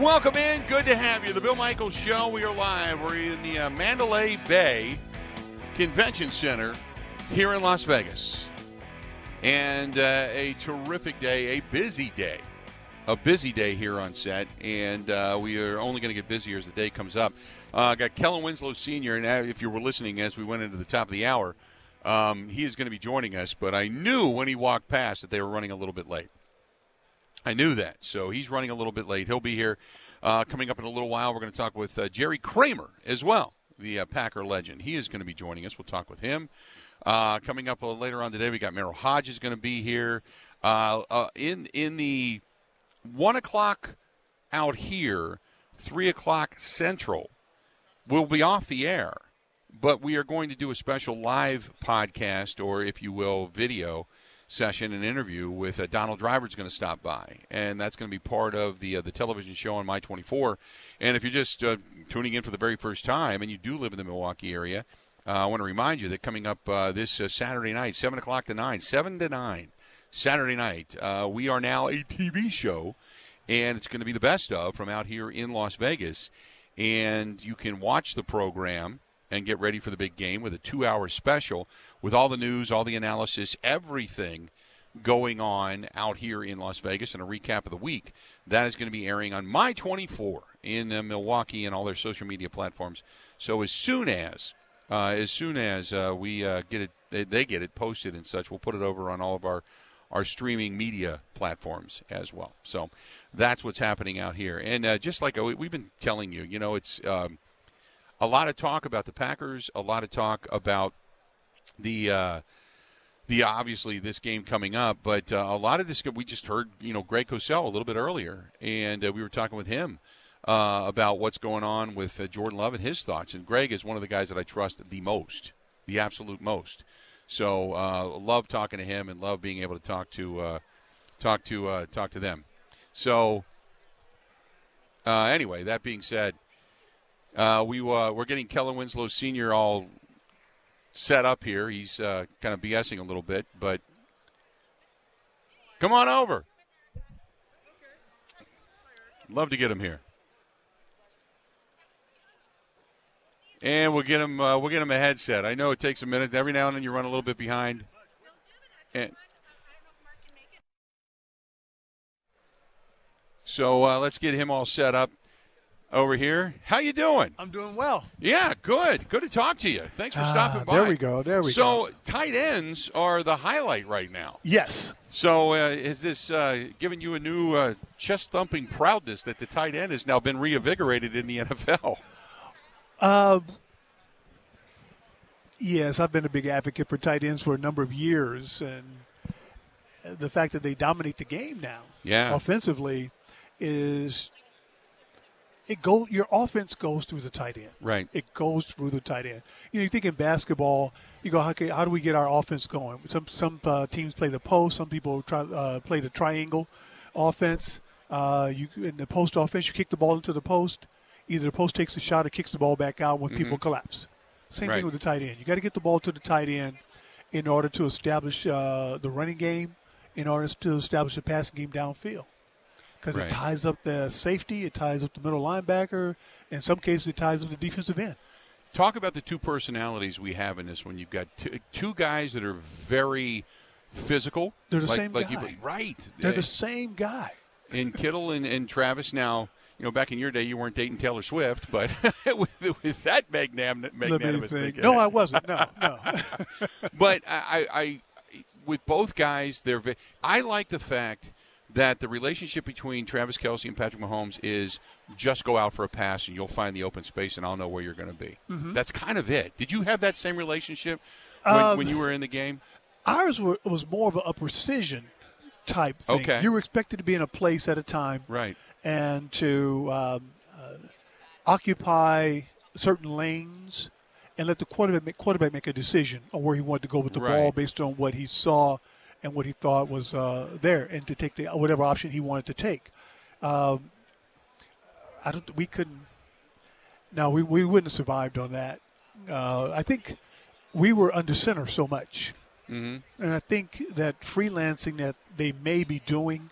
Welcome in. Good to have you. The Bill Michaels Show. We are live. We're in the uh, Mandalay Bay Convention Center here in Las Vegas. And uh, a terrific day, a busy day. A busy day here on set. And uh, we are only going to get busier as the day comes up. Uh, got Kellen Winslow Sr., and uh, if you were listening as we went into the top of the hour, um, he is going to be joining us. But I knew when he walked past that they were running a little bit late. I knew that. So he's running a little bit late. He'll be here uh, coming up in a little while. We're going to talk with uh, Jerry Kramer as well, the uh, Packer legend. He is going to be joining us. We'll talk with him. Uh, coming up later on today, we got Merrill Hoge is going to be here. Uh, uh, in in the one o'clock out here, three o'clock central, we'll be off the air, but we are going to do a special live podcast, or if you will, video session and interview with uh, Donald Driver's going to stop by, and that's going to be part of the uh, the television show on My 24. And if you're just uh, tuning in for the very first time and you do live in the Milwaukee area, uh, I want to remind you that coming up uh, this uh, Saturday night, seven o'clock to nine, seven to nine, Saturday night, we are now a TV show, and it's going to be the best of from out here in Las Vegas, and you can watch the program and get ready for the big game with a two hour special with all the news, all the analysis, everything going on out here in Las Vegas and a recap of the week. That is going to be airing on My 24 in uh, Milwaukee and all their social media platforms. So as soon as uh, as soon as uh, we uh, get it, they, they, get it posted and such, we'll put it over on all of our our streaming media platforms as well. So that's what's happening out here. And uh, just like uh, we've been telling you, you know, it's um, a lot of talk about the Packers, a lot of talk about the uh, the obviously this game coming up, but uh, a lot of this we just heard you know Greg Cosell a little bit earlier, and uh, we were talking with him uh, about what's going on with uh, Jordan Love and his thoughts. And Greg is one of the guys that I trust the most, the absolute most. So uh, love talking to him and love being able to talk to talk to talk to them. So anyway, that being said. Uh, we uh, we're getting Kellen Winslow Sr. all set up here. He's uh, kind of BSing a little bit, but come on over. Love to get him here. And we'll get him. Uh, we'll get him a headset. I know it takes a minute. Every now and then you run a little bit behind. And so uh, let's get him all set up over here. How you doing? I'm doing well. Yeah, good. Good to talk to you. Thanks for ah, stopping by. There we go. There we so, go. So tight ends are the highlight right now. Yes. So uh, is this uh, giving you a new uh, chest thumping proudness that the tight end has now been reinvigorated in the NFL? Um. Yes, I've been a big advocate for tight ends for a number of years, and the fact that they dominate the game now, yeah, offensively, is it go your offense goes through the tight end. Right. It goes through the tight end. You know, you think in basketball, you go, okay, how do we get our offense going? Some some uh, teams play the post. Some people try uh, play the triangle offense. Uh, you in the post offense, you kick the ball into the post. Either the post takes a shot or kicks the ball back out when mm-hmm. people collapse. Same right. thing with the tight end. You got to get the ball to the tight end in order to establish uh, the running game, in order to establish the passing game downfield because right. it ties up the safety, it ties up the middle linebacker. In some cases, it ties up the defensive end. Talk about the two personalities we have in this one. You've got two, two guys that are very physical. They're the like, same like guy. You, right. They're the same guy. And Kittle and, and Travis now you know, back in your day, you weren't dating Taylor Swift, but with, with, that magnanimous, magnanimous thinking. No, I wasn't. No, no. but I, I, with both guys, they're. I like the fact that the relationship between Travis Kelce and Patrick Mahomes is just go out for a pass and you'll find the open space and I'll know where you're going to be. Mm-hmm. That's kind of it. Did you have that same relationship when, um, when you were in the game? Ours were, was more of a, precision type thing. Okay. You were expected to be in a place at a time. Right. And to um, uh, occupy certain lanes and let the quarterback make, quarterback make a decision on where he wanted to go with the right. ball based on what he saw – and what he thought was uh, there, and to take the whatever option he wanted to take. Um, I don't. We couldn't. No, we, we wouldn't have survived on that. Uh, I think we were under center so much, mm-hmm. and I think that freelancing that they may be doing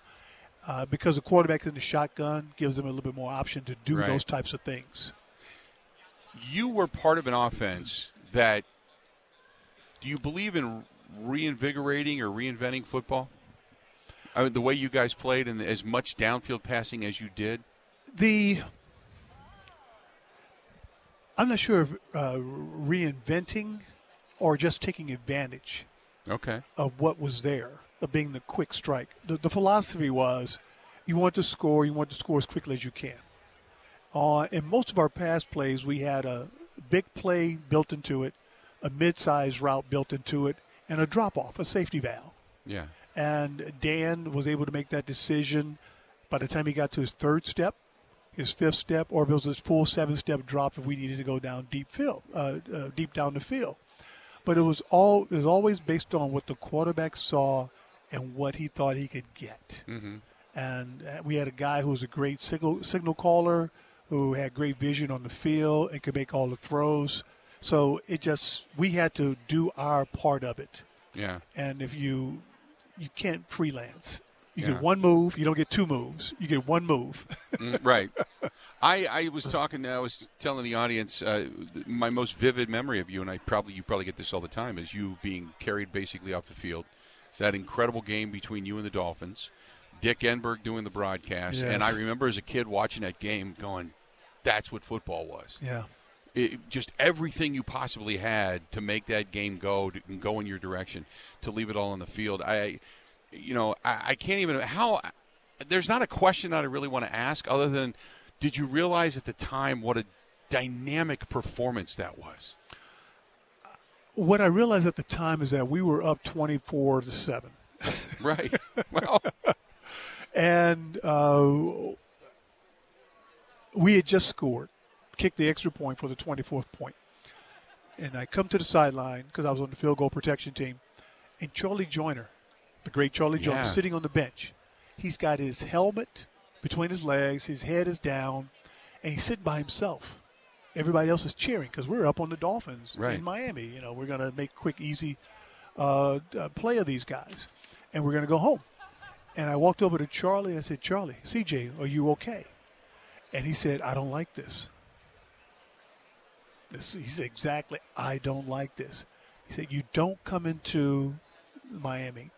uh, because the quarterback in the shotgun gives them a little bit more option to do Right. those types of things. You were part of an offense that. Do you believe in reinvigorating or reinventing football? I mean, the way you guys played and as much downfield passing as you did. The I'm not sure if uh, reinventing or just taking advantage Okay. of what was there, of being the quick strike. The, the philosophy was you want to score, you want to score as quickly as you can. Uh, in most of our pass plays, we had a big play built into it, a mid-sized route built into it, and a drop-off, a safety valve. Yeah. And Dan was able to make that decision by the time he got to his third step, his fifth step, or if it was his full seven-step drop if we needed to go down deep field, uh, uh, deep down the field. But it was all it was always based on what the quarterback saw and what he thought he could get. Mm-hmm. And uh, we had a guy who was a great signal signal caller, who had great vision on the field and could make all the throws. So it just we had to do our part of it Yeah. and if you you can't freelance you Yeah. get one move you don't get two moves you get one move Mm, right. I, I was talking. I was telling the audience uh, my most vivid memory of you, and I probably you probably get this all the time, is you being carried basically off the field. That incredible game between you and the Dolphins, Dick Enberg doing the broadcast, and I remember as a kid watching that game, going, "That's what football was." yeah It, just everything you possibly had to make that game go to, go in your direction, to leave it all on the field. I, you know, I, I can't even how. There's not a question that I really want to ask, other than, did you realize at the time what a dynamic performance that was? what i realized at the time is that we were up 24 to 7 Right. well, and uh, we had just scored kicked the extra point for the 24th point. point and i come to the sideline because i was on the field goal protection team and charlie joiner the great charlie joiner Yeah. sitting on the bench he's got his helmet between his legs his head is down and he's sitting by himself everybody else is cheering because we're up on the dolphins Right. in miami you know we're going to make quick easy uh, uh, play of these guys and we're going to go home and I walked over to Charlie and I said, Charlie, CJ, are you okay? And he said, I don't like this. This he said, exactly, I don't like this. He said, you don't come into Miami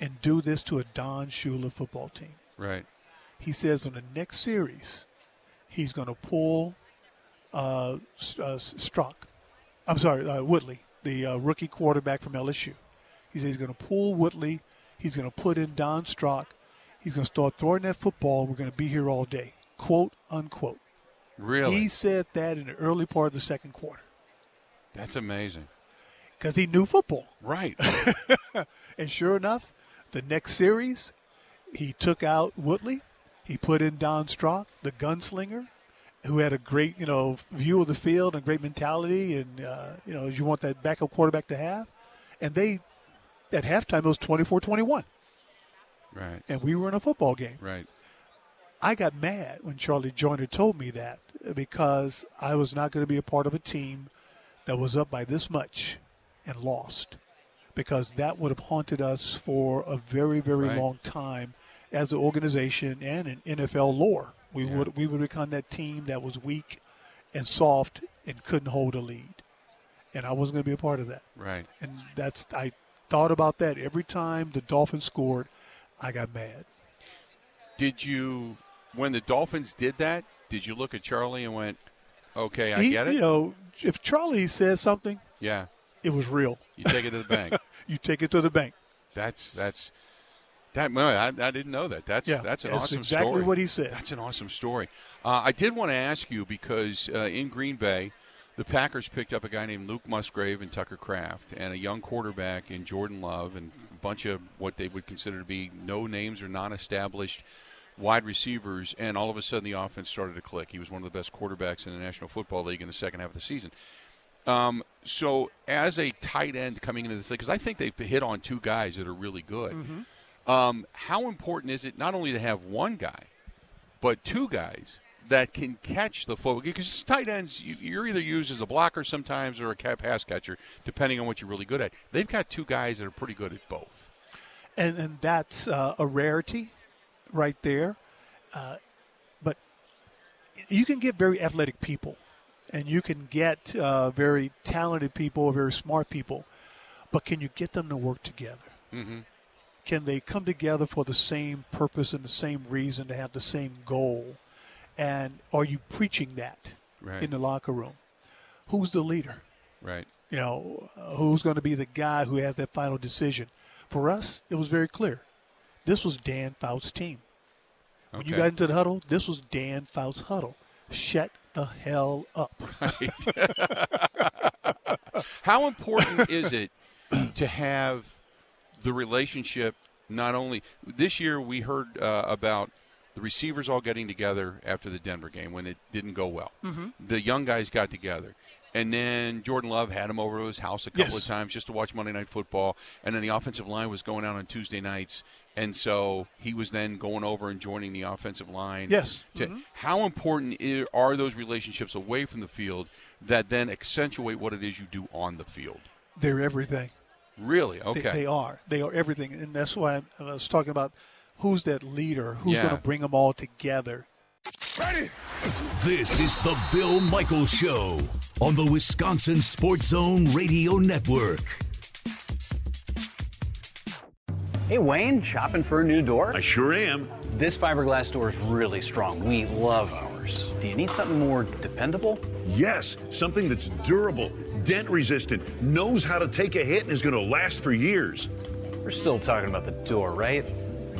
and do this to a Don Shula football team. right. He says on the next series, he's going to pull uh, uh. I'm sorry, uh, Woodley, the uh, rookie quarterback from LSU. He says he's going to pull Woodley. He's going to put in Don Strock. He's going to start throwing that football. We're going to be here all day. Quote, unquote. Really? He said that in the early part of the second quarter That's amazing. because he knew football. Right. And sure enough, the next series, he took out Woodley. He put in Don Strock, the gunslinger, who had a great, you know, view of the field and great mentality, and uh, you know, you want that backup quarterback to have. And they, at halftime, it was 24-21, right. and we were in a football game. Right. I got mad when Charlie Joiner told me that because I was not going to be a part of a team that was up by this much and lost because that would have haunted us for a very, very Right. long time as an organization and in NFL lore. We Yeah. would we would become that team that was weak and soft and couldn't hold a lead. And I wasn't going to be a part of that. Right. And that's I thought about that every time the Dolphins scored, I got mad. Did you, when the Dolphins did that, did you look at Charlie and went, "Okay, I He- get it"? You know, if Charlie says something, yeah. it was real. You take it to the bank. You take it to the bank. That's that's that. I, I didn't know that. That's Yeah, that's an that's awesome exactly story. what he said. That's an awesome story. Uh, I did want to ask you because uh, in Green Bay, the Packers picked up a guy named Luke Musgrave and Tucker Kraft, and a young quarterback in Jordan Love, and a bunch of what they would consider to be no names or non-established wide receivers. And all of a sudden, the offense started to click. He was one of the best quarterbacks in the National Football League in the second half of the season. Um, so, as a tight end coming into this league, because I think they've hit on two guys that are really good. Um, how important is it not only to have one guy, but two guys that can catch the football? Because tight ends, you, you're either used as a blocker sometimes or a pass catcher, depending on what you're really good at. They've got two guys that are pretty good at both. And and that's uh, a rarity right there. Uh, but you can get very athletic people, and you can get uh, very talented people, very smart people. But can you get them to work together? Mm-hmm. Can they come together for the same purpose and the same reason to have the same goal? And are you preaching that Right. in the locker room? Who's the leader? right. You know, who's going to be the guy who has that final decision? For us, it was very clear. This was Dan Fouts' team. When you got into the huddle, this was Dan Fouts' huddle. Shut the hell up. How important is it to have the relationship? Not only this year, we heard uh, about the receivers all getting together after the Denver game when it didn't go well. Mm-hmm. The young guys got together. And then Jordan Love had him over to his house a couple Yes. of times just to watch Monday Night Football. And then the offensive line was going out on Tuesday nights. And so he was then going over and joining the offensive line. Yes. To, mm-hmm. How important are those relationships away from the field that then accentuate what it is you do on the field? They're everything. Really? They- Okay. They, are. They are everything. And that's why I I was talking about who's that leader, who's Yeah. going to bring them all together. Ready? This is the Bill Michaels Show on the Wisconsin Sports Zone Radio Network. Hey Wayne, shopping for a new door? I sure am. This fiberglass door is really strong. We love ours. Do you need something more dependable? Yes, something that's durable, dent resistant, knows how to take a hit, and is going to last for years. We're still talking about the door, right?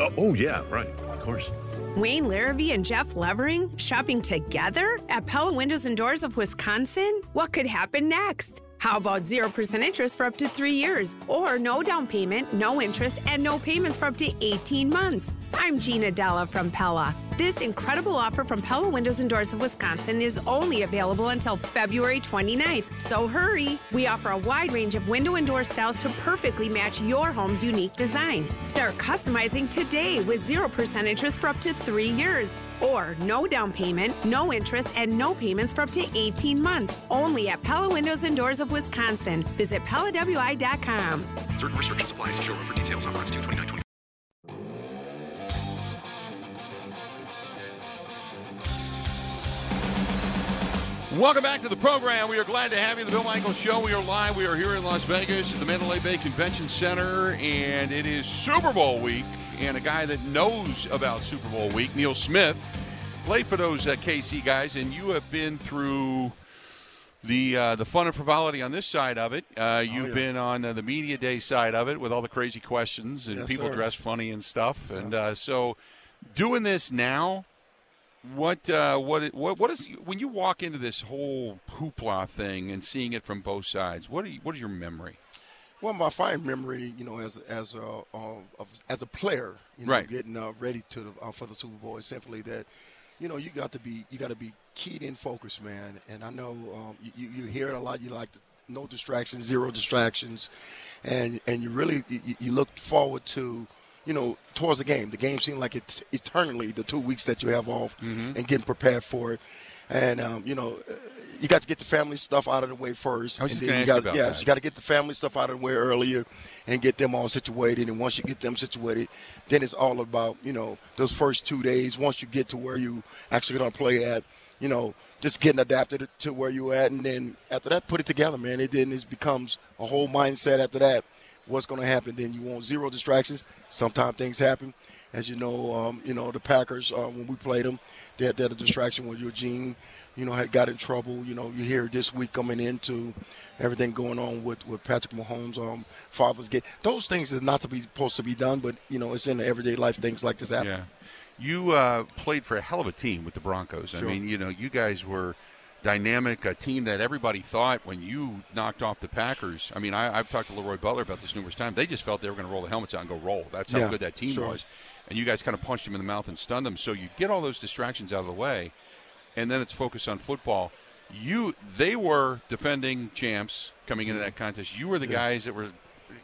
Uh, oh, yeah, right, of course. Wayne Larrivee and Jeff Levering shopping together at Pella Windows and Doors of Wisconsin? What could happen next? How about 0% interest for up to three years? Or no down payment, no interest, and no payments for up to 18 months? I'm Gina Della from Pella. This incredible offer from Pella Windows and Doors of Wisconsin is only available until February 29th, so hurry. We offer a wide range of window and door styles to perfectly match your home's unique design. Start customizing today with 0% interest for up to three years. Or no down payment, no interest, and no payments for up to 18 months. Only at Pella Windows and Doors of Wisconsin. Visit PellaWI.com. Certain restrictions apply. See showroom for details on RS 22920. Welcome back to the program. We are glad to have you. The Bill Michaels Show. We are live. We are here in Las Vegas at the Mandalay Bay Convention Center, and it is Super Bowl week. And a guy that knows about Super Bowl week, Neil Smith, played for those uh, KC guys, and you have been through the uh, the fun and frivolity on this side of it. Uh, you've yeah. been on uh, the media day side of it with all the crazy questions and Yes, people sir. dressed funny and stuff. And uh, so, doing this now, what uh, what what what is when you walk into this whole hoopla thing and seeing it from both sides? What are you, what is your memory? Well, my fine memory, you know, as as a uh, as a player, you know, Right. getting uh, ready to the, uh, for the Super Bowl is simply that, you know, you got to be you got to be keyed in focused, man. And I know um, you, you you hear it a lot. You like no distractions, zero distractions, and and you really you, you look forward to. You know, towards the game, the game seemed like it's eternally the two weeks that you have off and getting prepared for it. And um, you know, you got to get the family stuff out of the way first. And then you got, yeah, that. you got to get the family stuff out of the way earlier and get them all situated. And once you get them situated, then it's all about you know those first two days. Once you get to where you actually going to play at, you know, just getting adapted to where you're at, and then after that, put it together, man. It then it becomes a whole mindset after that. What's going to happen? Then you want zero distractions. Sometimes things happen, as you know. Um, you know the Packers uh, when we played them, they had, they had a distraction with Eugene. You know, had got in trouble. You know, you hear this week coming into everything going on with, with Patrick Mahomes, um, Father's Gate. Those things are not to be supposed to be done, but you know, it's in the everyday life. Things like this happen. Yeah, you uh, played for a hell of a team with the Broncos. I mean, you know, you guys were dynamic, a team that everybody thought when you knocked off the Packers. I mean, I, I've talked to Leroy Butler about this numerous times. They just felt they were going to roll the helmets out and go roll. That's how Yeah, good that team sure. was. And you guys kind of punched him in the mouth and stunned him. So you get all those distractions out of the way, and then it's focused on football. You, they were defending champs coming into that contest. You were the Yeah. guys that were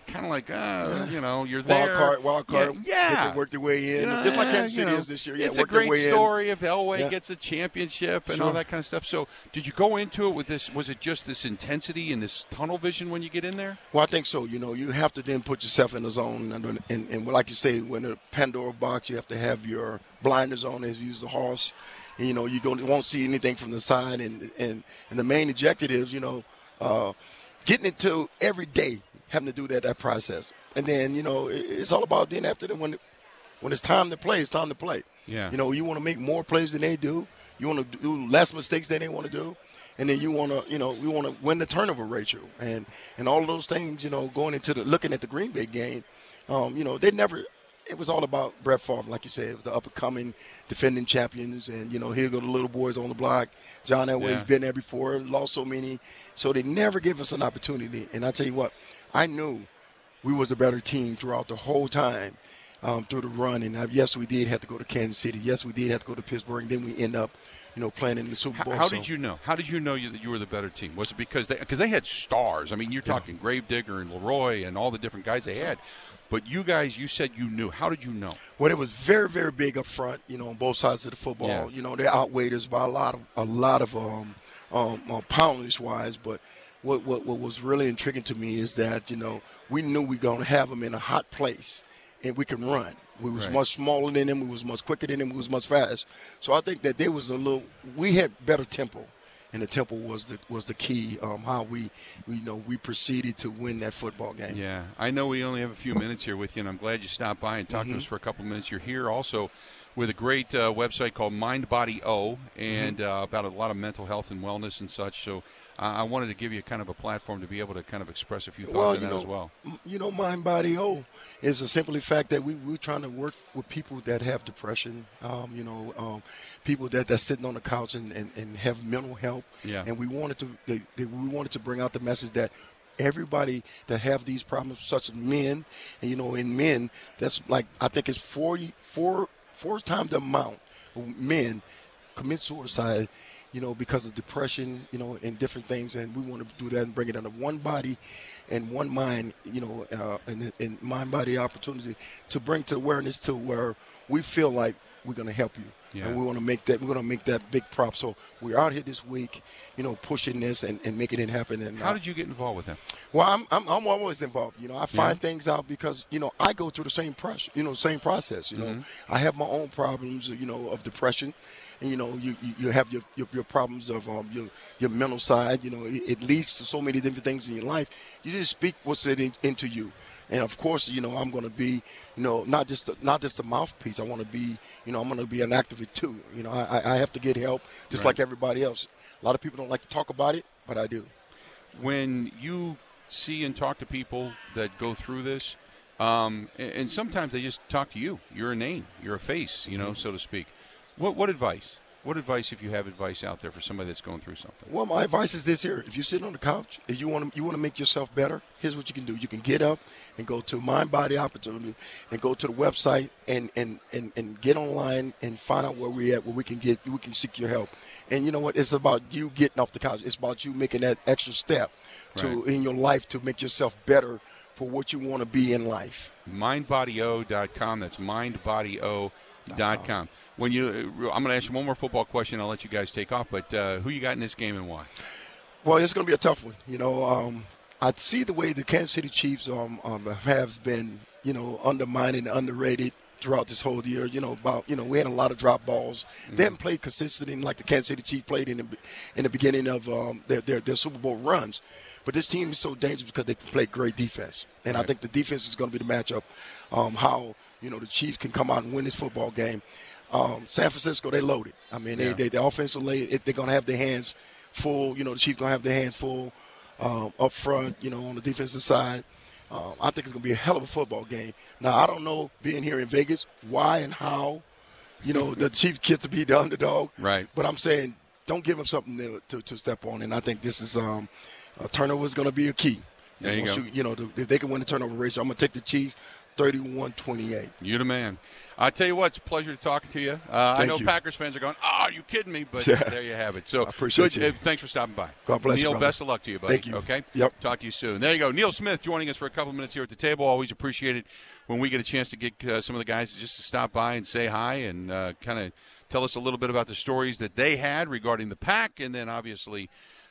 kind of like, uh, you know, you're Wild there. card, wild card. Yeah. To work their way in. Yeah, Just like Kansas you City know, is this year. Yeah, it's a work their great way in. story if Elway Yeah. gets a championship and all that kind of stuff. So, did you go into it with this? Was it just this intensity and this tunnel vision when you get in there? Well, I think so. You know, you have to then put yourself in the zone, and, and, and like you say, when the Pandora box, you have to have your blinders on as you use the horse. You know, you go, won't see anything from the side, and and and the main objective is, you know, uh, getting into every day, having to do that that process, and then you know, it- it's all about then after that when when it's time to play, it's time to play. Yeah. You know, you want to make more plays than they do. You want to do less mistakes than they want to do. And then you want to, you know, we want to win the turnover ratio and and all of those things. You know, going into the looking at the Green Bay game, um, you know, they never. It was all about Brett Favre, like you said, the up and coming defending champions, and you know, here go the little boys on the block. John Elway's Yeah. been there before, lost so many, so they never gave us an opportunity. And I tell you what, I knew we was a better team throughout the whole time um, through the run. And uh, yes, we did have to go to Kansas City. Yes, we did have to go to Pittsburgh. And then we end up, you know, playing in the Super Bowl. how So- did you know? How did you know you, that you were the better team? Was it because they because they had stars? I mean, you're talking Gravedigger and Leroy and all the different guys they had, but you guys, you said you knew. How did you know? Well, it was very, very big up front. You know, on both sides of the football. Yeah. You know, they outweighed us by a lot of a lot of um, um, uh, poundage wise. But what, what what was really intriguing to me is that you know we knew we were going to have them in a hot place, and we can run. We was Right. much smaller than them. We was much quicker than them. We was much fast. So I think that there was a little. We had better tempo. And the tempo was the was the key. Um, how we, we, you know, we proceeded to win that football game. Yeah, I know we only have a few minutes here with you, and I'm glad you stopped by and talked Mm-hmm. to us for a couple of minutes. You're here also with a great uh, website called Mind Body O, and Mm-hmm. uh, about a lot of mental health and wellness and such. So I wanted to give you kind of a platform to be able to kind of express a few thoughts well, on that know, as well. You know, Mind Body O is a simply fact that we we're trying to work with people that have depression. Um, you know, um, people that that's sitting on the couch and, and, and have mental health. Yeah. And we wanted to they, they, we wanted to bring out the message that everybody that have these problems, such as men, and you know, in men, that's like I think it's 40, four four times the amount of men commit suicide you know, because of depression, you know, and different things. And we want to do that and bring it under one body and one mind, you know, uh, and, and mind body opportunity to bring to awareness to where we feel like we're going to help you. Yeah. And we want to make that, we're going to make that big prop. So we're out here this week, you know, pushing this and, and making it happen. And How uh, did you get involved with them? well, I'm, I'm, I'm always involved. You know, I find things out because, you know, I go through the same pressure, you know, same process. You know, Mm-hmm. I have my own problems, you know, of depression. And, you know, you, you, you have your, your, your problems of um, your, your mental side. You know, it, it leads to so many different things in your life. You just speak what's it in, into you. And of course, you know, I'm going to be, you know, not just a, not just a mouthpiece. I want to be, you know, I'm going to be an activist too. You know, I, I- have to get help just Right. like everybody else. A lot of people don't like to talk about it, but I do. when you see and talk to people that go through this, um, and, and sometimes they just talk to you. You're a name. You're a face. You know, so to speak. What what advice? What advice, if you have advice out there for somebody that's going through something? Well, my advice is this here: if you're sitting on the couch, if you want to, you want to make yourself better. Here's what you can do: you can get up and go to Mind Body Opportunity, and go to the website and and and, and get online and find out where we're at, where we can get, we can seek your help. And you know what? It's about you getting off the couch. It's about you making that extra step to Right. in your life to make yourself better for what you want to be in life. mindbodyo.com. That's mindbodyo.com. When you, I'm going to ask you one more football question. I'll let you guys take off. But uh, who you got in this game and why? Well, it's going to be a tough one. You know, um, I see the way the Kansas City Chiefs um, um, have been, you know, undermined and underrated throughout this whole year. You know, about you know we had a lot of drop balls. They haven't played consistently like the Kansas City Chiefs played in the in the beginning of um, their, their their Super Bowl runs. But this team is so dangerous because they play great defense, and I think the defense is going to be the matchup. Um, how you know the Chiefs can come out and win this football game. Um, San Francisco, they loaded. I mean, they, Yeah. they the offensive lane, it, they're going to have their hands full. You know, the Chiefs going to have their hands full um, up front. You know, on the defensive side. Um, I think it's going to be a hell of a football game. Now, I don't know being here in Vegas why and how, you know, the Chiefs get to be the underdog. Right. But I'm saying don't give them something to, to, to step on, and I think this is um, a turnover is going to be a key. There you once go. You know, the, if they can win the turnover ratio, I'm going to take the Chiefs 31-28. You the man. I tell you what, it's a pleasure to talk to you. Uh, I know you. Packers fans are going, "Oh, are you kidding me?" But Yeah. there you have it. So I appreciate good- you. uh, thanks for stopping by. God bless you, Neil, best of luck to you, buddy. Thank you. Okay. Yep. Talk to you soon. There you go. Neil Smith joining us for a couple minutes here at the table. Always appreciate it when we get a chance to get uh, some of the guys just to stop by and say hi and uh, kind of tell us a little bit about the stories that they had regarding the pack, and then obviously.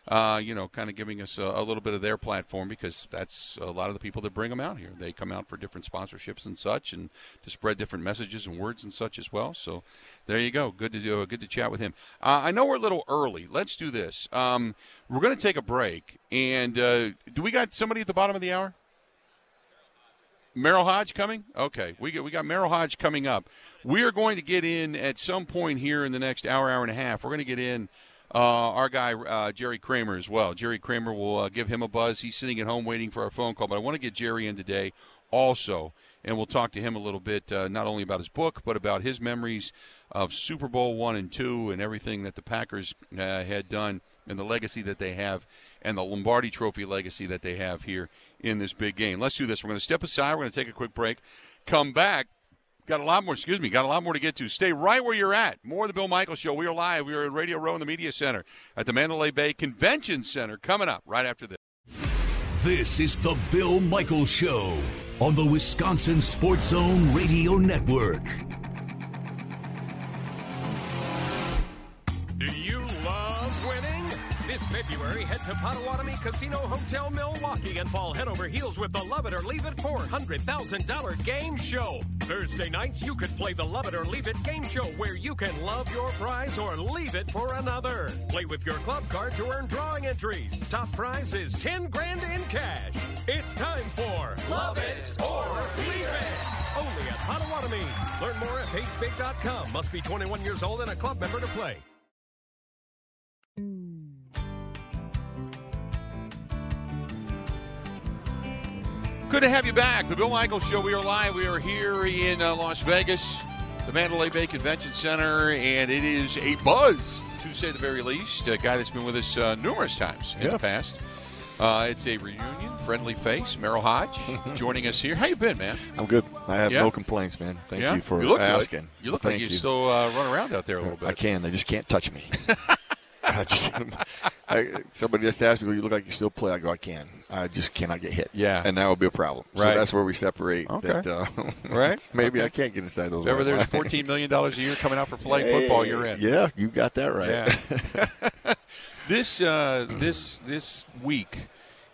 Uh, you know, kind of giving us a, a little bit of their platform because that's a lot of the people that bring them out here. They come out for different sponsorships and such, and to spread different messages and words and such as well. So, there you go. Good to do. Uh, good to chat with him. Uh, I know we're a little early. Let's do this. Um, we're going to take a break, and uh, do we got somebody at the bottom of the hour? Merrill Hoge coming? Okay, we got we got Merrill Hoge coming up. We are going to get in at some point here in the next hour, hour and a half. We're going to get in uh, our guy uh, Jerry Kramer as well. Jerry Kramer will uh, give him a buzz. He's sitting at home waiting for our phone call, but I want to get Jerry in today also, and we'll talk to him a little bit, uh, not only about his book, but about his memories of Super Bowl one and two and everything that the Packers uh, had done and the legacy that they have and the Lombardi Trophy legacy that they have here in this big game. Let's do this. We're going to step aside. We're going to take a quick break. Come back. Got a lot more, excuse me, got a lot more to get to. Stay right where you're at. More of the Bill Michaels Show. We are live. We are in Radio Row in the Media Center at the Mandalay Bay Convention Center coming up right after this. This is the Bill Michaels Show on the Wisconsin Sports Zone Radio Network. February, head to Potawatomi Casino Hotel Milwaukee and fall head over heels with the Love It or Leave It $400,000 game show. Thursday nights, you could play the Love It or Leave It game show where you can love your prize or leave it for another. Play with your club card to earn drawing entries. Top prize is 10 grand in cash. It's time for Love It or Leave It. Only at Potawatomi. Learn more at paysbig.com. Must be 21 years old and a club member to play. Good to have you back. The Bill Michaels Show. We are live. We are here in uh, Las Vegas, the Mandalay Bay Convention Center, and it is a buzz, to say the very least. A guy that's been with us uh, numerous times in the past. Uh, it's a reunion, friendly face. Merrill Hoge joining us here. How you been, man? I'm good. I have Yeah? no complaints, man. Thank Yeah? you for You look good. asking. You look Thank like you, still uh, run around out there a little bit. I can. They just can't touch me. I just, I, somebody just asked me, well, "You look like you still play." I go, "I can. I just cannot get hit." Yeah. and that would be a problem. Right. So that's where we separate. Okay. That, uh, Right. Maybe Okay. I can't get inside those. Ever there's fourteen million dollars a year coming out for flag Hey, football, you're in. Yeah, you got that right. Yeah. this uh, this this week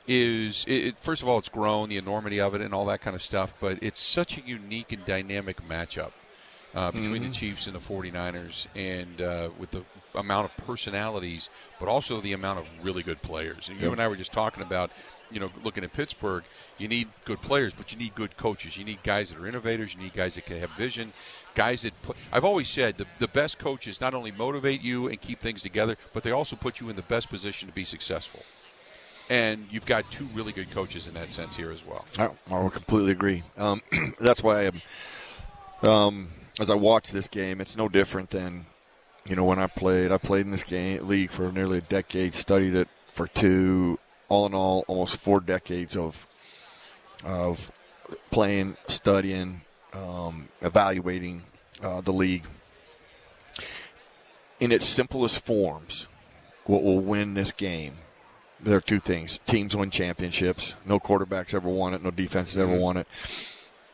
is it, first of all it's grown the enormity of it and all that kind of stuff, but it's such a unique and dynamic matchup uh, between Mhm. the Chiefs and the 49ers, and uh, with the amount of personalities, but also the amount of really good players. And you and I were just talking about. You know, looking at Pittsburgh, you need good players, but you need good coaches. You need guys that are innovators. You need guys that can have vision. Guys that put. I've always said the, the best coaches not only motivate you and keep things together, but they also put you in the best position to be successful. And you've got two really good coaches in that sense here as well. I, I would completely agree. Um, that's why I am. Um, as I watch this game, it's no different than, you know, when I played. I played in this game league for nearly a decade, studied it for two. All in all, almost four decades of of playing, studying, um, evaluating uh, the league. In its simplest forms, what will win this game there are two things. Teams win championships. No quarterbacks ever won it. No defenses ever Mhm. won it.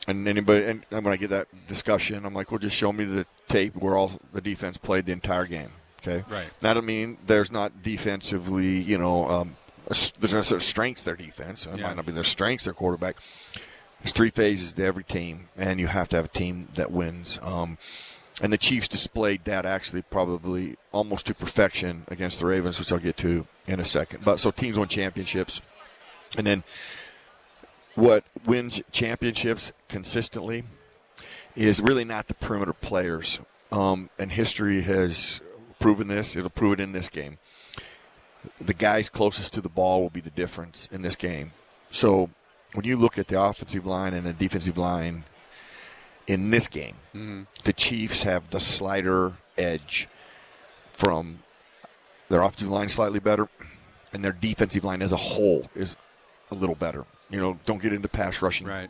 And anybody, and when I get that discussion, I'm like, well, just show me the tape where all the defense played the entire game. Okay. Right. That don't mean there's not defensively, you know, um, there's no sort of strengths their defense. It Yeah. might not be their strengths their quarterback. There's three phases to every team, and you have to have a team that wins. Um, and the Chiefs displayed that actually probably almost to perfection against the Ravens, which I'll get to in a second. But so teams win championships, and then what wins championships consistently is really not the perimeter players. Um, and history has proven this. It'll prove it in this game. The guys closest to the ball will be the difference in this game. So when you look at the offensive line and the defensive line in this game, Mhm. the Chiefs have the slider edge from their offensive line slightly better, and their defensive line as a whole is a little better. You know, don't get into pass rushing. Right.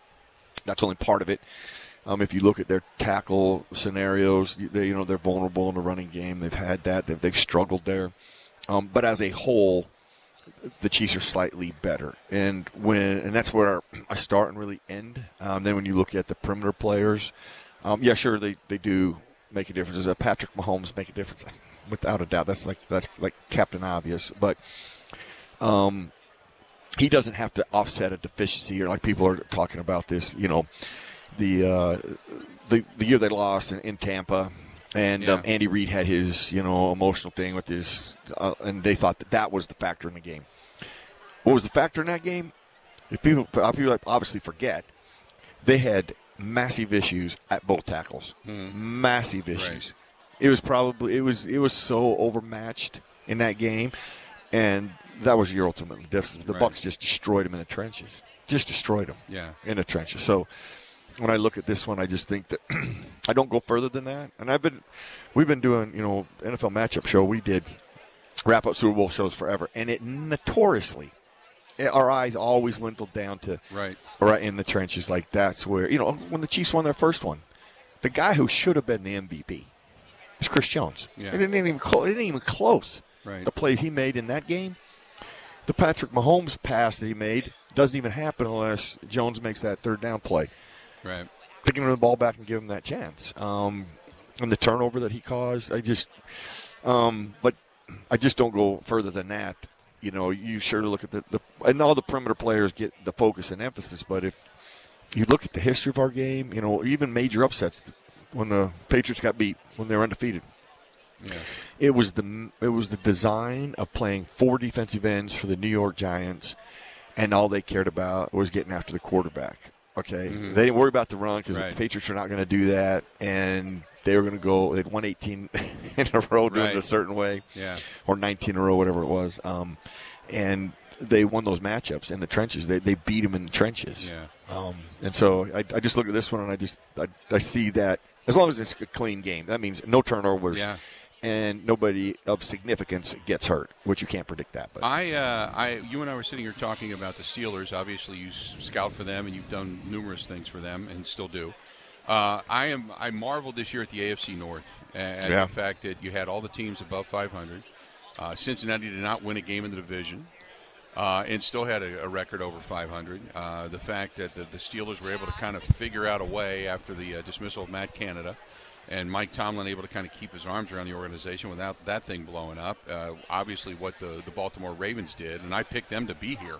That's only part of it. Um, if you look at their tackle scenarios, they, you know they're vulnerable in the running game. They've had that. They've, they've struggled there. Um, but as a whole, the Chiefs are slightly better, and when and that's where I start and really end. Um, then when you look at the perimeter players, um, yeah, sure they, they do make a difference. Does uh, Patrick Mahomes make a difference? Without a doubt, that's like that's like Captain Obvious, but um, he doesn't have to offset a deficiency or like people are talking about this. You know, the uh, the, the year they lost in, in Tampa. And Yeah. um, Andy Reid had his, you know, emotional thing with his, uh, and they thought that that was the factor in the game. What was the factor in that game? If people, people obviously forget, they had massive issues at both tackles. Massive issues. It was probably it was it was so overmatched in that game, and that was your ultimate difference. The Right. Bucks just destroyed them in the trenches. Just destroyed them. Yeah. in the trenches. So when I look at this one, I just think that I don't go further than that. And I've been, we've been doing, you know, NFL matchup show. We did wrap up Super Bowl shows forever, and it notoriously, it- our eyes always dwindled down to Right. right in the trenches. Like that's where you know when the Chiefs won their first one, the guy who should have been the MVP was Chris Jones. Yeah. It didn't even clo- it didn't even close. Right. The plays he made in that game, the Patrick Mahomes pass that he made doesn't even happen unless Jones makes that third down play Right. picking him the ball back and give him that chance. Um, and the turnover that he caused, I just, um, but I just don't go further than that. You know, you sure to look at the, the and all the perimeter players get the focus and emphasis, but if you look at the history of our game, you know, even major upsets when the Patriots got beat when they were undefeated. Yeah. It was the it was the design of playing four defensive ends for the New York Giants, and all they cared about was getting after the quarterback. Okay, Mhm. they didn't worry about the run because Right. the Patriots were not going to do that, and they were going to go. They'd won 18 in a row doing it Right. a certain way, Yeah. or 19 in a row, whatever it was. Um, and they won those matchups in the trenches. They they beat them in the trenches. Yeah. Um, and so I, I just look at this one and I just I, I see that as long as it's a clean game, that means no turnovers Yeah. And nobody of significance gets hurt, which you can't predict that. But I, uh, I, you and I were sitting here talking about the Steelers. Obviously, you scout for them, and you've done numerous things for them, and still do. Uh, I am. I marveled this year at the AFC North at Yeah. the fact that you had all the teams above 500. Uh, Cincinnati did not win a game in the division, uh, and still had a, a record over 500. Uh, the fact that the, the Steelers were able to kind of figure out a way after the uh, dismissal of Matt Canada, and Mike Tomlin able to kind of keep his arms around the organization without that thing blowing up. Uh, obviously, what the, the Baltimore Ravens did, and I picked them to be here.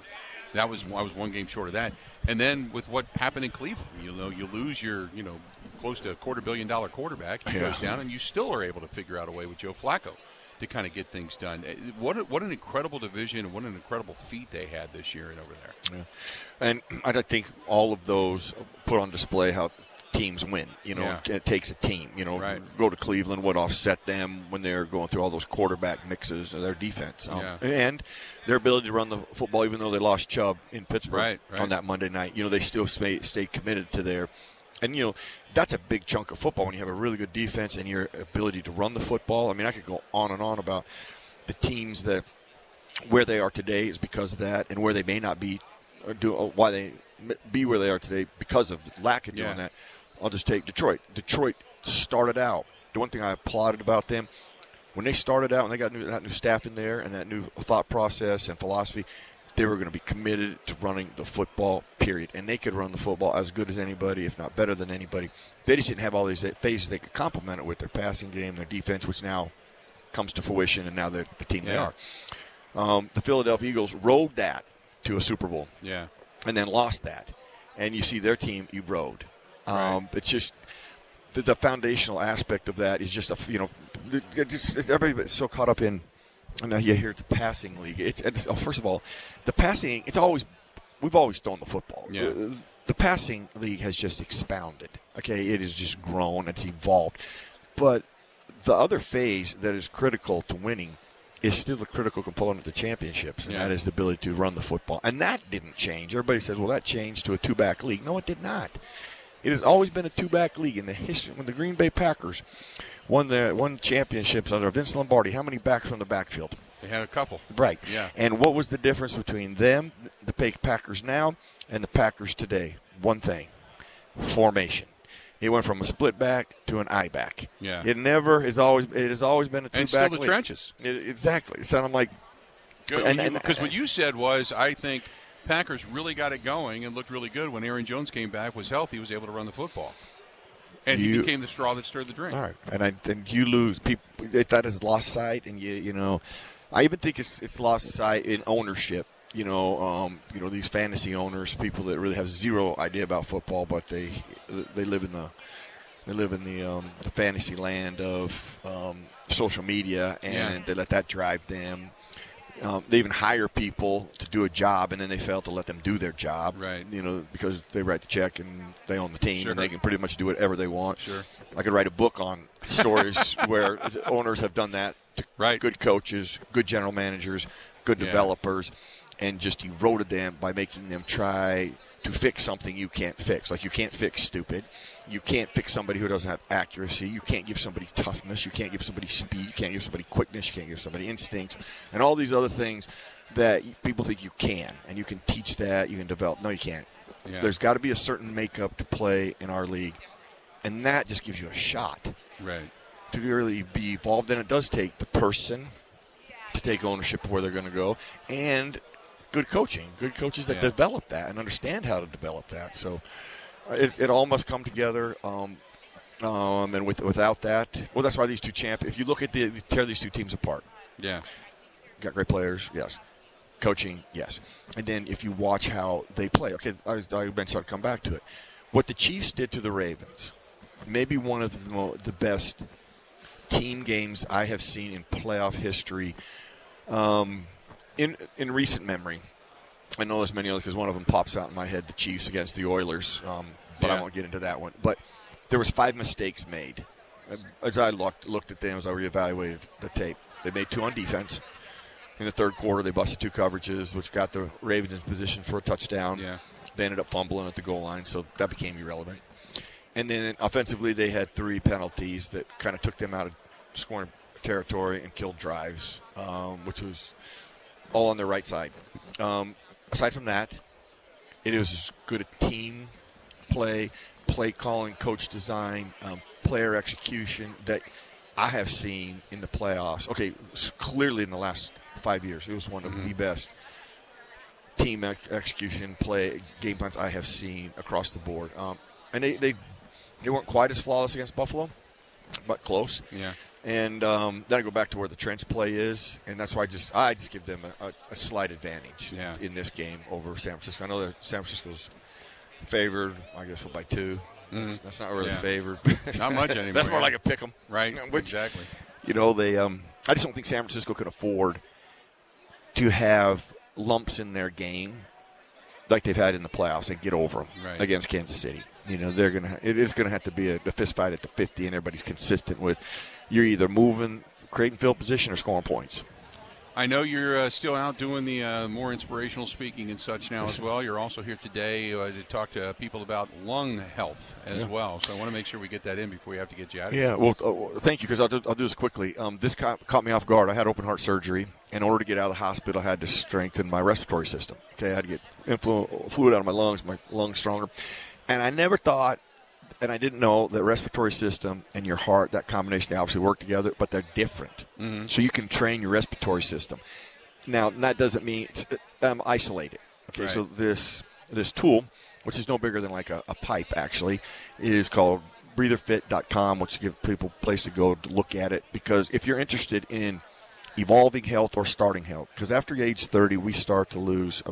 That was I was one game short of that. And then with what happened in Cleveland, you know, you lose your you know close to a quarter billion dollar quarterback. He Yeah. goes down, and you still are able to figure out a way with Joe Flacco to kind of get things done. Eh, What a, what an incredible division and what an incredible feat they had this year and over there. Yeah. And I think all of those put on display how teams win. You know, Yeah. it takes a team. You know, Right. go to Cleveland, what offset them when they're going through all those quarterback mixes of their defense, um, Yeah. and their ability to run the football, even though they lost Chubb in Pittsburgh Right, right. on that Monday night. You know, they still stay, stayed committed to their. And you know that's a big chunk of football when you have a really good defense and your ability to run the football. I mean, I could go on and on about the teams that where they are today is because of that, and where they may not be, or do or why they be where they are today because of lack of doing Yeah. that. I'll just take Detroit. Detroit started out. The one thing I applauded about them when they started out and they got new, that new staff in there and that new thought process and philosophy, they were going to be committed to running the football. Period, and they could run the football as good as anybody, if not better than anybody. They just didn't have all these phases they could complement it with their passing game, their defense, which now comes to fruition, and now they're the team they are. Um, the Philadelphia Eagles rode that to a Super Bowl Yeah. and then lost that. And you see their team erode. Um, Right. It's just the, the foundational aspect of that is just a you know, just everybody's so caught up in. And now you hear it's a passing league. It's, it's oh, first of all, the passing. It's always we've always thrown the football. Yeah. Uh, The passing league has just expounded. Okay, it has just grown. It's evolved. But the other phase that is critical to winning is still the critical component of the championships, and Yeah. that is the ability to run the football. And that didn't change. Everybody says, well, that changed to a two back league. No, it did not. It has always been a two back league in the history. When the Green Bay Packers won the won championships under Vince Lombardi, how many backs from the backfield? They had a couple. Right. Yeah. And what was the difference between them, the Packers now, and the Packers today? One thing. formation. It went from a split back to an I back. Yeah. It never has always it has always been a two And still back. the league. trenches. It- exactly. So I'm like, and- and- Because what you said was, I think Packers really got it going and looked really good when Aaron Jones came back, was healthy, was able to run the football, and he became the straw that stirred the drink. All right, and I and you lose people. That is lost sight, and you you know, I even think it's it's lost sight in ownership. You know, um, you know these fantasy owners, people that really have zero idea about football, but they they live in the they live in the um, the fantasy land of um, social media, and Yeah. they let that drive them. Um, they even hire people to do a job, and then they fail to let them do their job. Right. You know, because they write the check and they own the team, Sure. and they can pretty much do whatever they want. Sure. I could write a book on stories where owners have done that to Right. good coaches, good general managers, good Yeah. developers, and just eroded them by making them try to fix something you can't fix. Like you can't fix stupid. You can't fix somebody who doesn't have accuracy. You can't give somebody toughness. You can't give somebody speed. You can't give somebody quickness. You can't give somebody instincts, and all these other things that people think you can, and you can teach that. You can develop. No, you can't. Yeah. There's got to be a certain makeup to play in our league, and that just gives you a shot Right. to really be evolved. And it does take the person to take ownership of where they're going to go, and good coaching, good coaches that Yeah. develop that and understand how to develop that. So uh, it, it all must come together. Um, um, and with, without that, well, that's why these two champ. If you look at the tear these two teams apart, Yeah. got great players, yes. Coaching, yes. And then if you watch how they play, okay, I, I mentioned I'd come back to it. What the Chiefs did to the Ravens, maybe one of the, mo- the best team games I have seen in playoff history um, in in recent memory. I know there's many others because one of them pops out in my head: the Chiefs against the Oilers. Um, but I won't get into that one. But there was five mistakes made. As I looked looked at them, as I reevaluated the tape, they made two on defense. In the third quarter, they busted two coverages, which got the Ravens in position for a touchdown. Yeah. They ended up fumbling at the goal line, so that became irrelevant. And then offensively, they had three penalties that kind of took them out of scoring territory and killed drives, um, which was all on their right side. Um, aside from that, it was as good a team play, play calling, coach design, um, player execution that I have seen in the playoffs. Okay, clearly in the last five years, it was one of the best team ex- execution play game plans I have seen across the board. Um, and they, they they weren't quite as flawless against Buffalo, but close. Yeah. And um, then I go back to where the trench play is, and that's why I just I just give them a, a, a slight advantage Yeah. in this game over San Francisco. I know that San Francisco's favored, I guess, by 2 That's, that's not really Mm-hmm. Yeah. favored. Not much anymore, that's more yeah. like a pick 'em, Right. Which, exactly. you know, they. Um, I just don't think San Francisco could afford to have lumps in their game like they've had in the playoffs and get over them Right. against Kansas City. You know, they're gonna. It is gonna have to be a, a fist fight at the 50, and everybody's consistent with you're either moving, creating field position, or scoring points. I know you're uh, still out doing the uh, more inspirational speaking and such now as well. You're also here today uh, to talk to people about lung health as Yeah. well. So I want to make sure we get that in before we have to get you out. of Yeah, well, uh, thank you because I'll do, I'll do this quickly. Um, this caught, caught me off guard. I had open heart surgery. In order to get out of the hospital, I had to strengthen my respiratory system. Okay, I had to get influ- fluid out of my lungs, my lungs stronger. And I never thought, and I didn't know that respiratory system and your heart, that combination, they obviously work together, but they're different. So you can train your respiratory system. Now, that doesn't mean it's um, isolated. Okay, Right. so this this tool, which is no bigger than like a, a pipe, actually, is called breatherfit.com, which gives people a place to go to look at it. Because if you're interested in evolving health or starting health, because after age 30, we start to lose uh,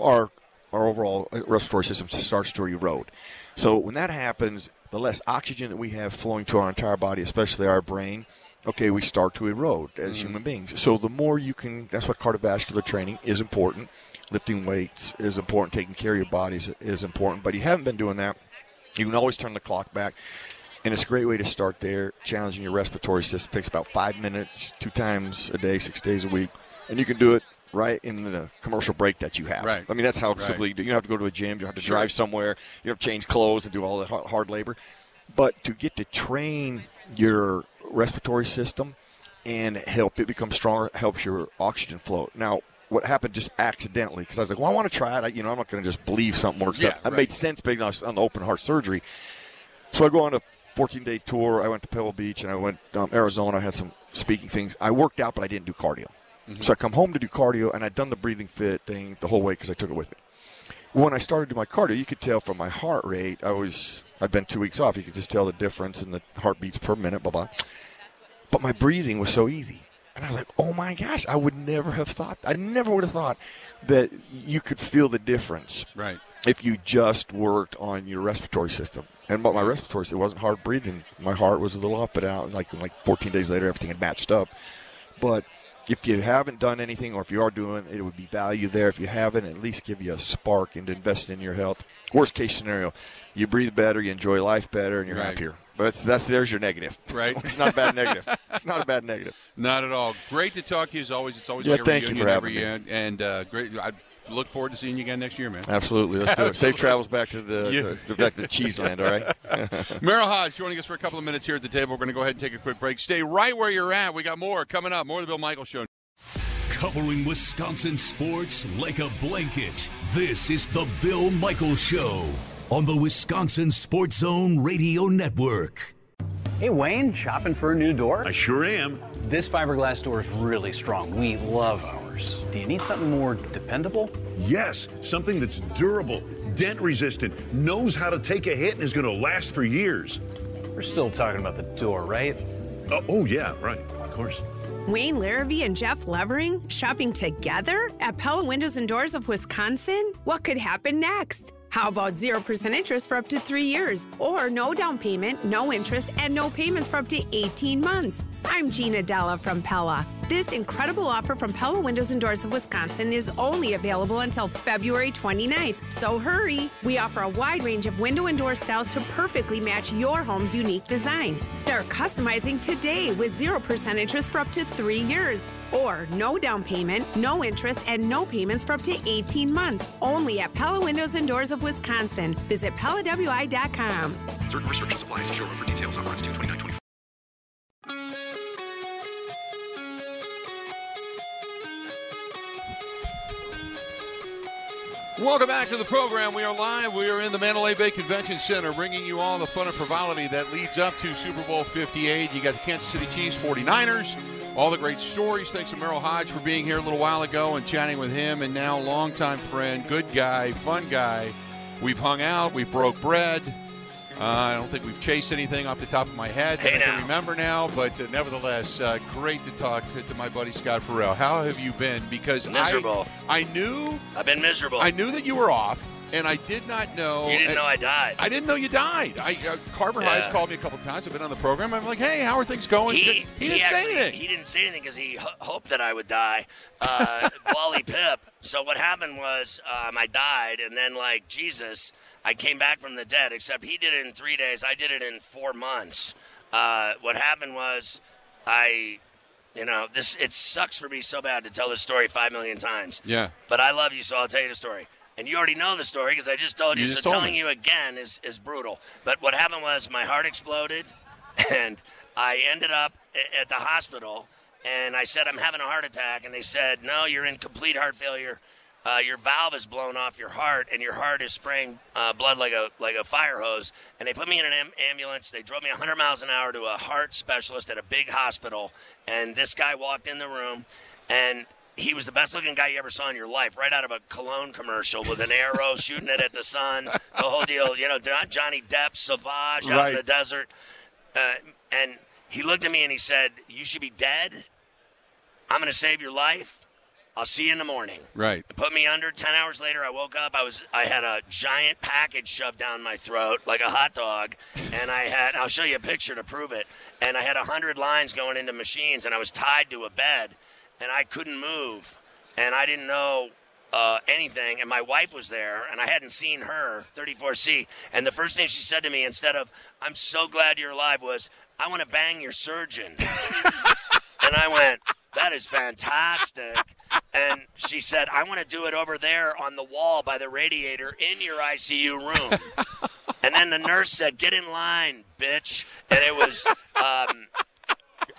our our overall uh, respiratory system starts to erode. So when that happens, the less oxygen that we have flowing to our entire body, especially our brain, okay, we start to erode as mm-hmm. human beings. So the more you can, that's why cardiovascular training is important. Lifting weights is important. Taking care of your body is, is important. But you haven't been doing that. You can always turn the clock back. And it's a great way to start there, challenging your respiratory system. takes about five minutes, two times a day, six days a week. And you can do it right in the commercial break that you have. Right. I mean, that's how Right. simply you do. You don't have to go to a gym. You have to Sure. drive somewhere. You have to change clothes and do all that hard, labor. But to get to train your respiratory system and help it become stronger helps your oxygen flow. Now, what happened just accidentally because I was like, well, I want to try it. I, you know, I'm not going to just believe something works. Yeah, out. It right. made sense based on, on the open heart surgery. So I go on a 14 day tour. I went to Pebble Beach and I went um, Arizona. I had some speaking things. I worked out, but I didn't do cardio. So I come home to do cardio, and I'd done the breathing fit thing the whole way because I took it with me. When I started to do my cardio, you could tell from my heart rate. I was I'd been two weeks off. You could just tell the difference in the heartbeats per minute. Blah blah. But my breathing was so easy, and I was like, "Oh my gosh! I would never have thought. I never would have thought that you could feel the difference." Right. if you just worked on your respiratory system. And but my respiratory, it wasn't hard breathing. My heart was a little up and out. Like like 14 days later, everything had matched up. But if you haven't done anything, or if you are doing, it would be value there. If you haven't, at least give you a spark and invest in your health. Worst case scenario, you breathe better, you enjoy life better, and you're Right. happier. But that's, that's there's your negative. Right. It's not a bad negative. It's not a bad negative. Not at all. Great to talk to you as always. It's always Yeah, like a thank you for every having year, and uh, great. I look forward to seeing you again next year, man. Absolutely. Let's do it. Safe travels back to the Yeah. to, back to cheese land. All right. Merrill Hoge joining us for a couple of minutes here at the table. We're going to go ahead and take a quick break. Stay right where you're at. We got more coming up. More of the Bill Michael Show. Covering Wisconsin sports like a blanket. This is the Bill Michael Show on the Wisconsin Sports Zone Radio Network. Hey, Wayne, shopping for a new door? I sure am. This fiberglass door is really strong. We love ours. Do you need something more dependable? Yes, something that's durable, dent resistant, knows how to take a hit, and is going to last for years. We're still talking about the door, right? Uh, oh, yeah, right. Of course. Wayne Larrivee and Jeff Levering shopping together at Pella Windows and Doors of Wisconsin? What could happen next? How about 0% interest for up to three years? Or no down payment, no interest, and no payments for up to 18 months? I'm Gina Della from Pella. This incredible offer from Pella Windows and Doors of Wisconsin is only available until February 29th, so hurry. We offer a wide range of window and door styles to perfectly match your home's unique design. Start customizing today with 0% interest for up to three years. Or no down payment, no interest, and no payments for up to 18 months. Only at Pella Windows and Doors of Wisconsin. Visit PellaWI.com. Certain restrictions apply. See showroom for details on lines 22924. Welcome back to the program. We are live. We are in the Mandalay Bay Convention Center, bringing you all the fun and frivolity that leads up to Super Bowl 58. You got the Kansas City Chiefs 49ers, all the great stories. Thanks to Merrill Hoge for being here a little while ago and chatting with him, and now longtime friend, good guy, fun guy. We've hung out, we broke bread. Uh, I don't think we've chased anything off the top of my head Hey, I can now. remember now, but uh, nevertheless, uh, great to talk to, to my buddy Scott Ferrall. How have you been? Because I- Miserable. I knew I've been miserable. I knew that you were off, and I did not know. You didn't know I died. I didn't know you died. I uh, Carver Yeah. High's called me a couple times. I've been on the program. I'm like, hey, how are things going? He, he didn't say anything. He didn't say anything because he ho- hoped that I would die. Uh, Wally Pipp. So what happened was um, I died, and then like Jesus, I came back from the dead. Except he did it in three days. I did it in four months. Uh, what happened was I. You know, this it sucks for me so bad to tell this story five million times. Yeah. But I love you, so I'll tell you the story. And you already know the story because I just told you. You so told telling me. you again is, is brutal. But what happened was my heart exploded, and I ended up at the hospital. And I said I'm having a heart attack, and they said no, you're in complete heart failure. Uh, your valve is blown off your heart, and your heart is spraying uh, blood like a like a fire hose. And they put me in an am- ambulance. They drove me 100 miles an hour to a heart specialist at a big hospital. And this guy walked in the room, and he was the best looking guy you ever saw in your life, right out of a cologne commercial with an arrow shooting it at the sun, the whole deal. You know, Johnny Depp, Savage out in the desert. Uh, and he looked at me and he said, You should be dead. I'm going to save your life. I'll see you in the morning. Right. Put me under. Ten hours later, I woke up. I was I had a giant package shoved down my throat like a hot dog, and I had. I'll show you a picture to prove it. And I had a hundred lines going into machines, and I was tied to a bed, and I couldn't move, and I didn't know uh, anything. And my wife was there, and I hadn't seen her 34C. And the first thing she said to me, instead of "I'm so glad you're alive," was "I want to bang your surgeon." And I went, that is fantastic. And she said, I want to do it over there on the wall by the radiator in your ICU room. And then the nurse said, get in line, bitch. And it was, um,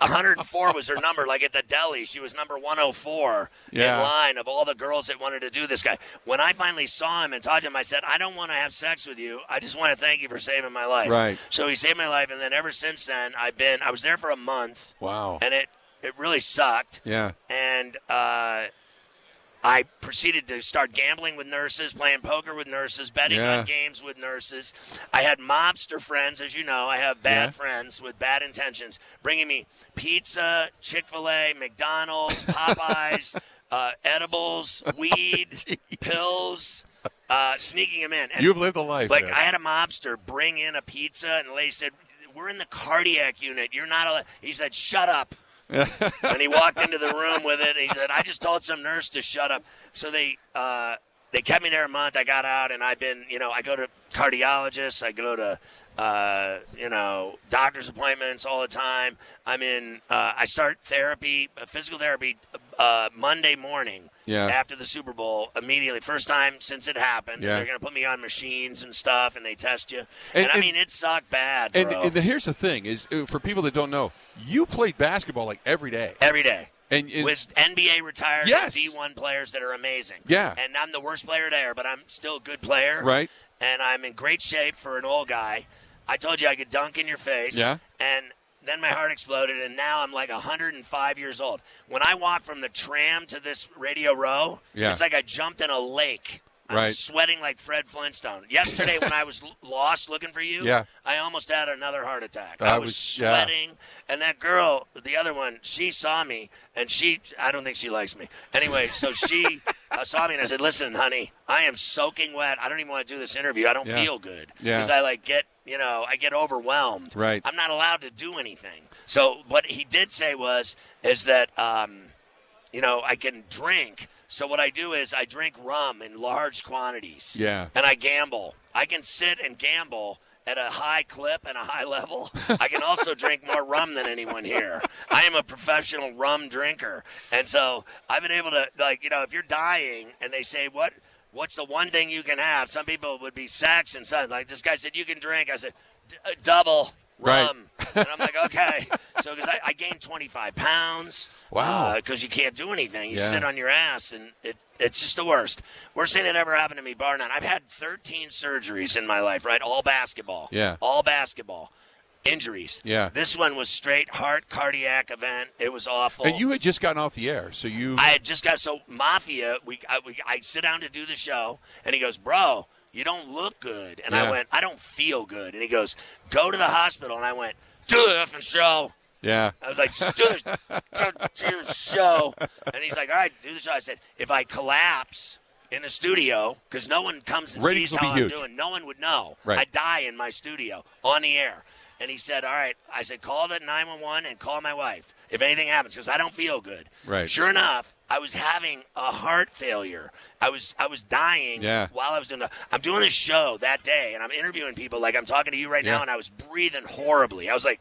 104 was her number. Like at the deli, she was number 104 Yeah. in line of all the girls that wanted to do this guy. When I finally saw him and talked to him, I said, "I don't want to have sex with you. I just want to thank you for saving my life." Right. So he saved my life, and then ever since then, I've been. I was there for a month, Wow. and it it really sucked. Yeah. And uh, I proceeded to start gambling with nurses, playing poker with nurses, betting Yeah. on games with nurses. I had mobster friends, as you know. I have bad Yeah. friends with bad intentions, bringing me pizza, Chick Fil A, McDonald's, Popeyes, uh, edibles, weed, pills. Uh, sneaking them in. And You've lived a life. like man. I had a mobster bring in a pizza, and the lady said, "We're in the cardiac unit. You're not." Allowed. He said, "Shut up." and he walked into the room with it. And he said, "I just told some nurse to shut up." So they uh, they kept me there a month. I got out, and I've been, you know, I go to cardiologists. I go to uh, you know doctor's appointments all the time. I'm in. Uh, I start therapy, uh, physical therapy, uh, Monday morning. Yeah. After the Super Bowl, immediately, first time since it happened. Yeah. They're gonna put me on machines and stuff, and they test you. And- And, I mean, it sucked bad, And, and here's the thing: is uh, for people that don't know, you played basketball like every day. Every day. And, and with NBA retired Yes. D1 players that are amazing. Yeah. And I'm the worst player there, but I'm still a good player. Right. And I'm in great shape for an old guy. I told you I could dunk in your face. Yeah. And then my heart exploded, and now I'm like 105 years old. When I walk from the tram to this radio row, Yeah. it's like I jumped in a lake. I'm Right. sweating like Fred Flintstone. Yesterday, when I was lost looking for you, Yeah. I almost had another heart attack. I I was, was- yeah. sweating, and that girl, the other one, she saw me, and she, I don't think she likes me. Anyway, so she uh, saw me, and I said, "Listen, honey, I am soaking wet. I don't even want to do this interview. I don't Yeah. feel good Yeah. because I like get, you know, I get overwhelmed. Right. I'm not allowed to do anything. So what he did say was, is that, um, you know, I can drink. So what I do is I drink rum in large quantities Yeah. and I gamble. I can sit and gamble at a high clip and a high level. I can also drink more rum than anyone here. I am a professional rum drinker. And so I've been able to like, you know, if you're dying and they say what what's the one thing you can have? Some people would be sex and something. Like this guy said you can drink. I said "D- uh, uh, double Right. and I'm like, okay. So because I, I gained 25 pounds. Wow. Because you can't do anything. You Yeah. sit on your ass, and it, it's just the worst. Worst thing that ever happened to me, bar none. I've had 13 surgeries in my life, right? All basketball. Yeah. All basketball. Injuries. Yeah. This one was straight heart cardiac event. It was awful. And you had just gotten off the air, so you. I had just got so mafia. We I, we I sit down to do the show, and he goes, "Bro, you don't look good." And Yeah. I went, "I don't feel good." And he goes, "Go to the hospital." And I went, "Do the effing show." yeah. I was like, "Just do the, do the show." And he's like, "All right, do the show." I said, "If I collapse." In the studio, because no one comes and Ratings sees how I'm huge. doing. No one would know. Right. I die in my studio on the air. And he said, "All right." I said, "Call at 911 and call my wife if anything happens, because I don't feel good." Right. Sure enough, I was having a heart failure. I was I was dying Yeah. while I was doing the. I'm doing this show that day, and I'm interviewing people like I'm talking to you right Yeah. now, and I was breathing horribly. I was like,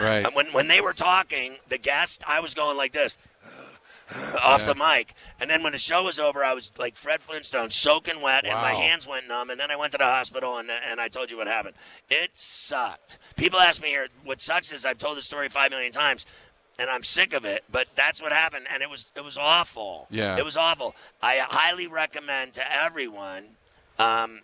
Right. and when when they were talking, the guest, I was going like this. Off Yeah. the mic, and then when the show was over, I was like Fred Flintstone, soaking wet, and my hands went numb. And then I went to the hospital, and and I told you what happened. It sucked. People ask me here, what sucks is I've told the story five million times, and I'm sick of it. But that's what happened, and it was it was awful. Yeah. it was awful. I highly recommend to everyone, um,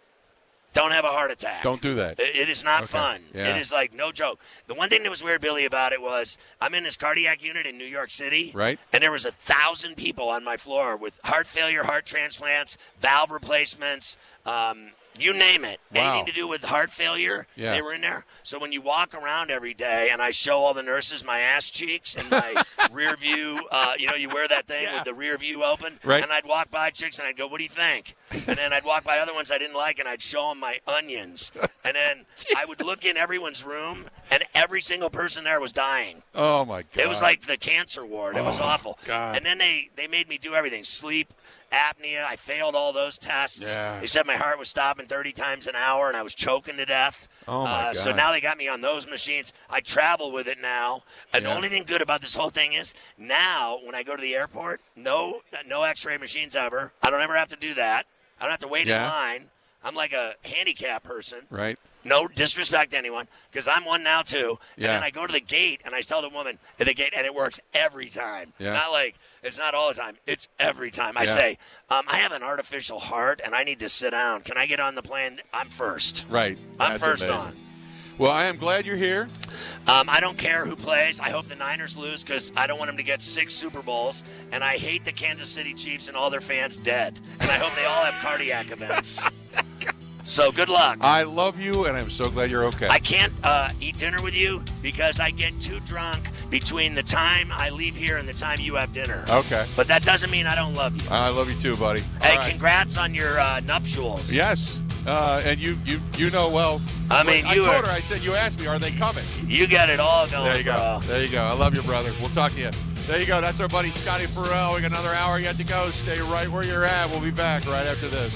don't have a heart attack. Don't do that. It- it is not Okay. fun. Yeah. It is like no joke. The one thing that was weird, Billy, about it was I'm in this cardiac unit in New York City, Right. And there was a thousand people on my floor with heart failure, heart transplants, valve replacements, um, you name it. Wow. Anything to do with heart failure, Yeah. they were in there. So when you walk around every day, and I show all the nurses my ass cheeks and my rear view, uh, you know, you wear that thing with the rear view open, Right. and I'd walk by chicks and I'd go, "What do you think?" And then I'd walk by other ones I didn't like, and I'd show them my onions. And then I would look in everyone's room, and every single person there was dying. Oh my god. It was like the cancer ward. It was Oh, awful. God. And then they they made me do everything: sleep, apnea. I failed all those tests. Yeah. They said my heart was stopping 30 times an hour, and I was choking to death. Oh, my uh, So now they got me on those machines. I travel with it now. And Yeah. the only thing good about this whole thing is now when I go to the airport, no no X-ray machines ever. I don't ever have to do that. I don't have to wait Yeah. in line. I'm like a handicap person. Right. No disrespect to anyone, because I'm one now too. And Yeah. then I go to the gate and I tell the woman at the gate, and it works every time. Yeah. Not like it's not all the time. It's every time. I Yeah. say, um, I have an artificial heart and I need to sit down. Can I get on the plane? I'm first. Right. I'm That's first amazing. on. Well, I am glad you're here. Um, I don't care who plays. I hope the Niners lose because I don't want them to get six Super Bowls. And I hate the Kansas City Chiefs and all their fans dead. And I hope they all have cardiac events. So good luck. I love you, and I'm so glad you're okay. I can't uh, eat dinner with you because I get too drunk between the time I leave here and the time you have dinner. Okay. But that doesn't mean I don't love you. I love you too, buddy. Hey, right. congrats on your uh, nuptials. Yes, uh, and you you you know well. I mean, I you told are- her. I said you asked me, are they coming? You got it all going, There you go. bro. There you go. I love you, brother. We'll talk to you. There you go. That's our buddy Scotty Ferrall. We got another hour yet to go. Stay right where you're at. We'll be back right after this.